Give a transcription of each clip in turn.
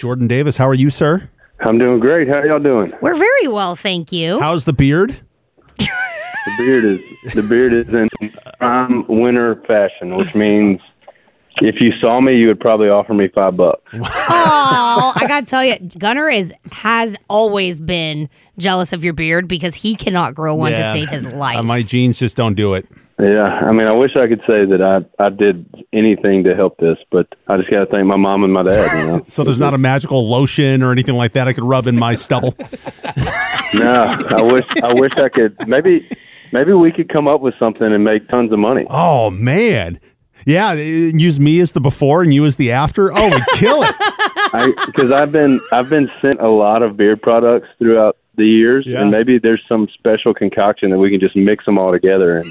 Jordan Davis, how are you, sir? I'm doing great. How y'all doing? We're very well, thank you. How's the beard? The beard is the beard is in prime winter fashion, which means if you saw me, you would probably offer me five bucks. Oh, I gotta tell you, Gunner is has always been jealous of your beard because he cannot grow one to save his life. Uh, my genes just don't do it. Yeah, I mean, I wish I could say that I I did anything to help this, but I just got to thank my mom and my dad. You know. So there's not a magical lotion or anything like that I could rub in my stubble. no, I wish I wish I could. Maybe maybe we could come up with something and make tons of money. Oh man, yeah. uh, Use me as the before and you as the after. Oh, we kill it. because I've been I've been sent a lot of beard products throughout the years, Yeah. and maybe there's some special concoction that we can just mix them all together, and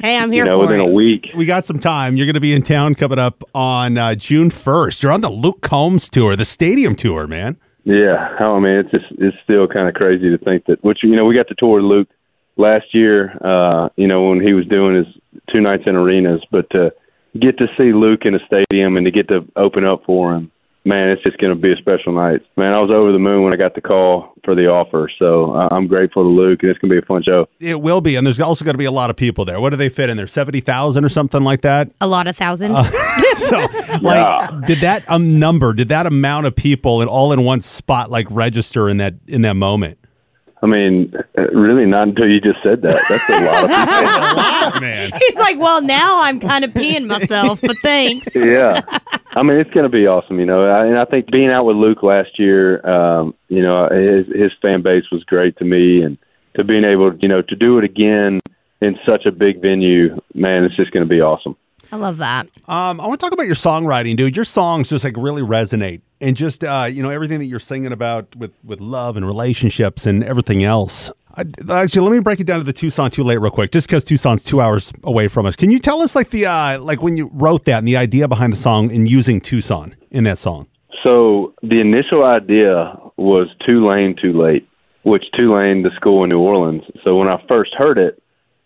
hey, I'm you here know, for within it. a week. We got some time. You're going to be in town coming up on uh, June 1st. You're on the Luke Combs tour, the stadium tour, man. Yeah, oh, I mean, it's just it's still kind of crazy to think that. Which you know, we got to tour Luke last year. Uh, you know, when he was doing his two nights in arenas, but to get to see Luke in a stadium and to get to open up for him, man, it's just going to be a special night. Man, I was over the moon when I got the call for the offer, so I'm grateful to Luke, and it's going to be a fun show. It will be, and there's also going to be a lot of people there. What do they fit in there? Seventy thousand or something like that. A lot of thousand. Uh, so, like, did that um, number, did that amount of people, and all in one spot, like register in that in that moment? I mean, uh, really, not until you just said that. That's a lot of people. man. He's like, well, now I'm kind of peeing myself, but thanks. yeah. I mean, it's going to be awesome, you know. I, and I think being out with Luke last year, um, you know, his his fan base was great to me, and to being able, you know, to do it again in such a big venue, man, it's just going to be awesome. I love that. Um, I want to talk about your songwriting, dude. Your songs just like really resonate, and just uh, you know everything that you're singing about with with love and relationships and everything else. I, actually, let me break it down to the Tucson Too Late real quick, just because Tucson's two hours away from us. Can you tell us like the uh, like when you wrote that and the idea behind the song and using Tucson in that song? So the initial idea was Tulane Too Late, which Tulane, the school in New Orleans. So when I first heard it,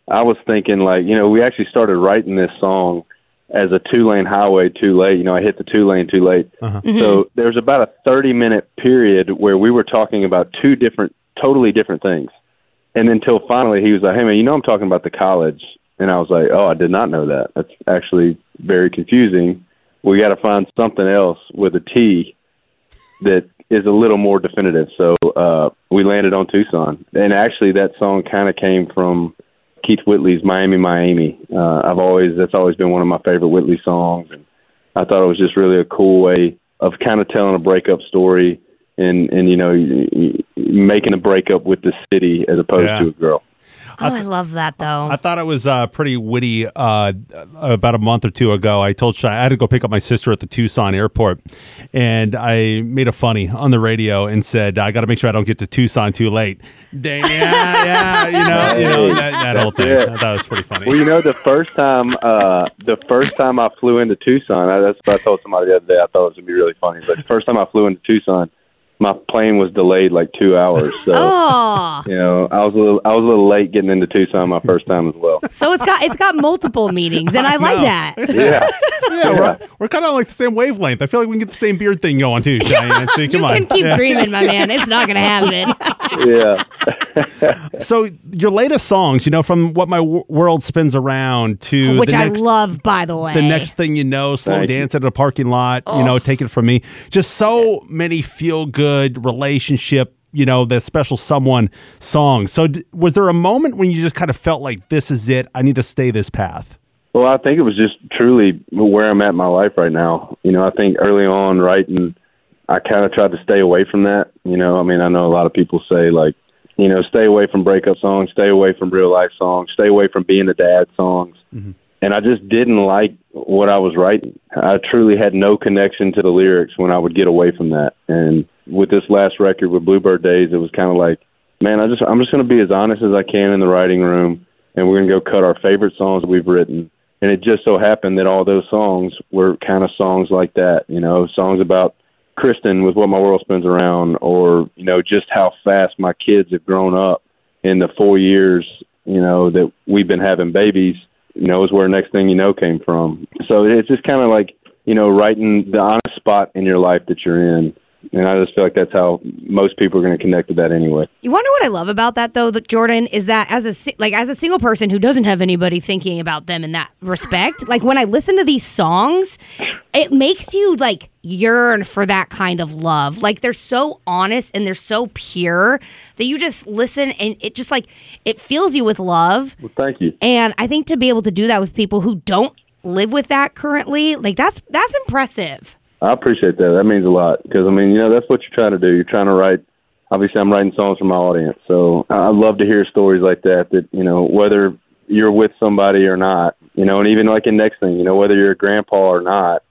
I was thinking like, you know, we actually started writing this song as a two lane highway too late. You know, I hit the two lane too late. So there's about a 30 minute period where we were talking about two different, totally different things. And until finally he was like, hey man, you know, I'm talking about the college. And I was like, oh, I did not know that. That's actually very confusing. We got to find something else with a T that is a little more definitive. So uh, we landed on Tucson, and actually that song kind of came from Keith Whitley's Miami, My Amy. Uh, I've always that's always been one of my favorite Whitley songs, and I thought it was just really a cool way of kind of telling a breakup story and and you know y- y- making a breakup with the city as opposed Yeah. to a girl. Oh, I love that though. I thought it was uh, pretty witty. Uh, about a month or two ago, I told Shy I had to go pick up my sister at the Tucson airport, and I made a funny on the radio and said, "I got to make sure I don't get to Tucson too late." Dang, yeah, yeah, you know, you know that, that whole thing. it. I thought it was pretty funny. Well, you know, the first time, uh, the first time I flew into Tucson, I, that's what I told somebody the other day. I thought it was gonna be really funny. But the first time I flew into Tucson, my plane was delayed like two hours. So Oh, you know, I was a little I was a little late getting into Tucson my first time as well. so it's got it's got multiple meanings, and I, like that. Yeah. Yeah, we're, we're kind of like the same wavelength. I feel like we can get the same beard thing going too, Cheyenne. See, come you on. can keep Yeah. dreaming, my man. It's not gonna happen. Yeah. So your latest songs, you know, from what my w- world spins around to Which the I next, love, by the way. the next thing you know, slow Thank you. dance at a parking lot, you know, take it from me. Just so many feel good relationship, you know, the special someone song. So d- was there a moment when you just kind of felt like this is it? I need to stay this path. Well, I think it was just truly where I'm at in my life right now. You know, I think early on writing, I kind of tried to stay away from that. You know, I mean, I know a lot of people say like, you know, stay away from breakup songs, stay away from real life songs, stay away from being a dad songs. Mm-hmm. And I just didn't like what I was writing. I truly had no connection to the lyrics when I would get away from that. And with this last record with Bluebird Days, it was kind of like, man, I just I'm just going to be as honest as I can in the writing room, and we're going to go cut our favorite songs we've written. And it just so happened that all those songs were kind of songs like that, you know, songs about Kristen with what my world spins around, or you know, just how fast my kids have grown up in the four years, you know, that we've been having babies. You know, is where next thing you know came from. So it's just kind of like you know, writing the honest spot in your life that you're in. And I just feel like that's how most people are going to connect to that anyway. You want to know what I love about that though, that Jordan is that as a like as a single person who doesn't have anybody thinking about them in that respect, like when I listen to these songs, it makes you like yearn for that kind of love. Like they're so honest and they're so pure that you just listen and it just like it fills you with love. Well, thank you. And I think to be able to do that with people who don't live with that currently, like that's that's impressive. I appreciate that. That means a lot because I mean, you know, that's what you're trying to do. You're trying to write. Obviously, I'm writing songs for my audience, so I love to hear stories like that. That you know, whether you're with somebody or not, you know, and even like in next thing, you know, whether you're a grandpa or not,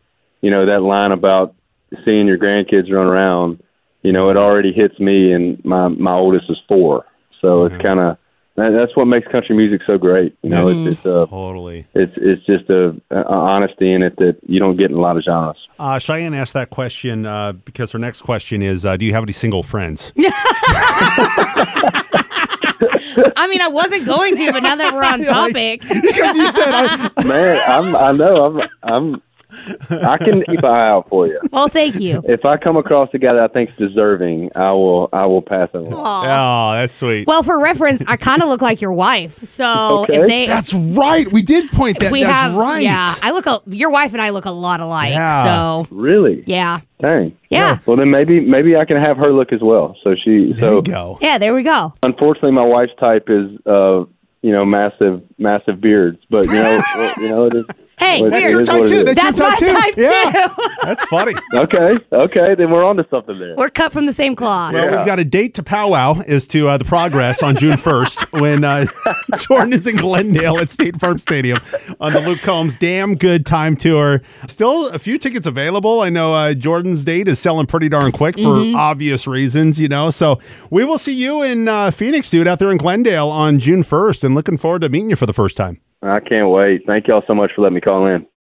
you know, that line about seeing your grandkids run around, you know, it already hits me, and my my oldest is four, so it's mm-hmm. kind of that, that's what makes country music so great. You know, it's it's uh, Totally. it's it's just a, a honesty in it that you don't get in a lot of genres. Uh, Cheyenne asked that question uh, because her next question is uh, Do you have any single friends? I mean, I wasn't going to, but now that we're on topic, because you said, I, Man, I'm I know I'm I'm I can keep an eye out for you. well, thank you. If I come across a guy that I think's deserving, I will I will pass it along. Aw. Oh, that's sweet. Well, for reference, I kind of look like your wife. So Okay. if they, that's right. We did point that. we that's have, right. yeah, I look, a, your wife and I look a lot alike. Yeah. So Really? yeah, Dang. Yeah. Well, then maybe maybe I can have her look as well. So she There so you go. yeah, there we go. unfortunately my wife's type is uh you know massive massive beards, but you know well, you know it is. Hey, well, it here. is Type what it two. is. That's, That's your my type two. type yeah. too. That's funny. Okay, okay, then we're on to something there. We're cut from the same cloth. Well, we've got a date to powwow as to uh, the progress on June 1st when uh, Jordan is in Glendale at State Farm Stadium on the Luke Combs Damn Good Time Tour. Still a few tickets available. I know uh, Jordan's date is selling pretty darn quick for obvious reasons, you know. So we will see you in uh, Phoenix, dude, out there in Glendale on June 1st and looking forward to meeting you for the first time. I can't wait. Thank y'all so much for letting me call in.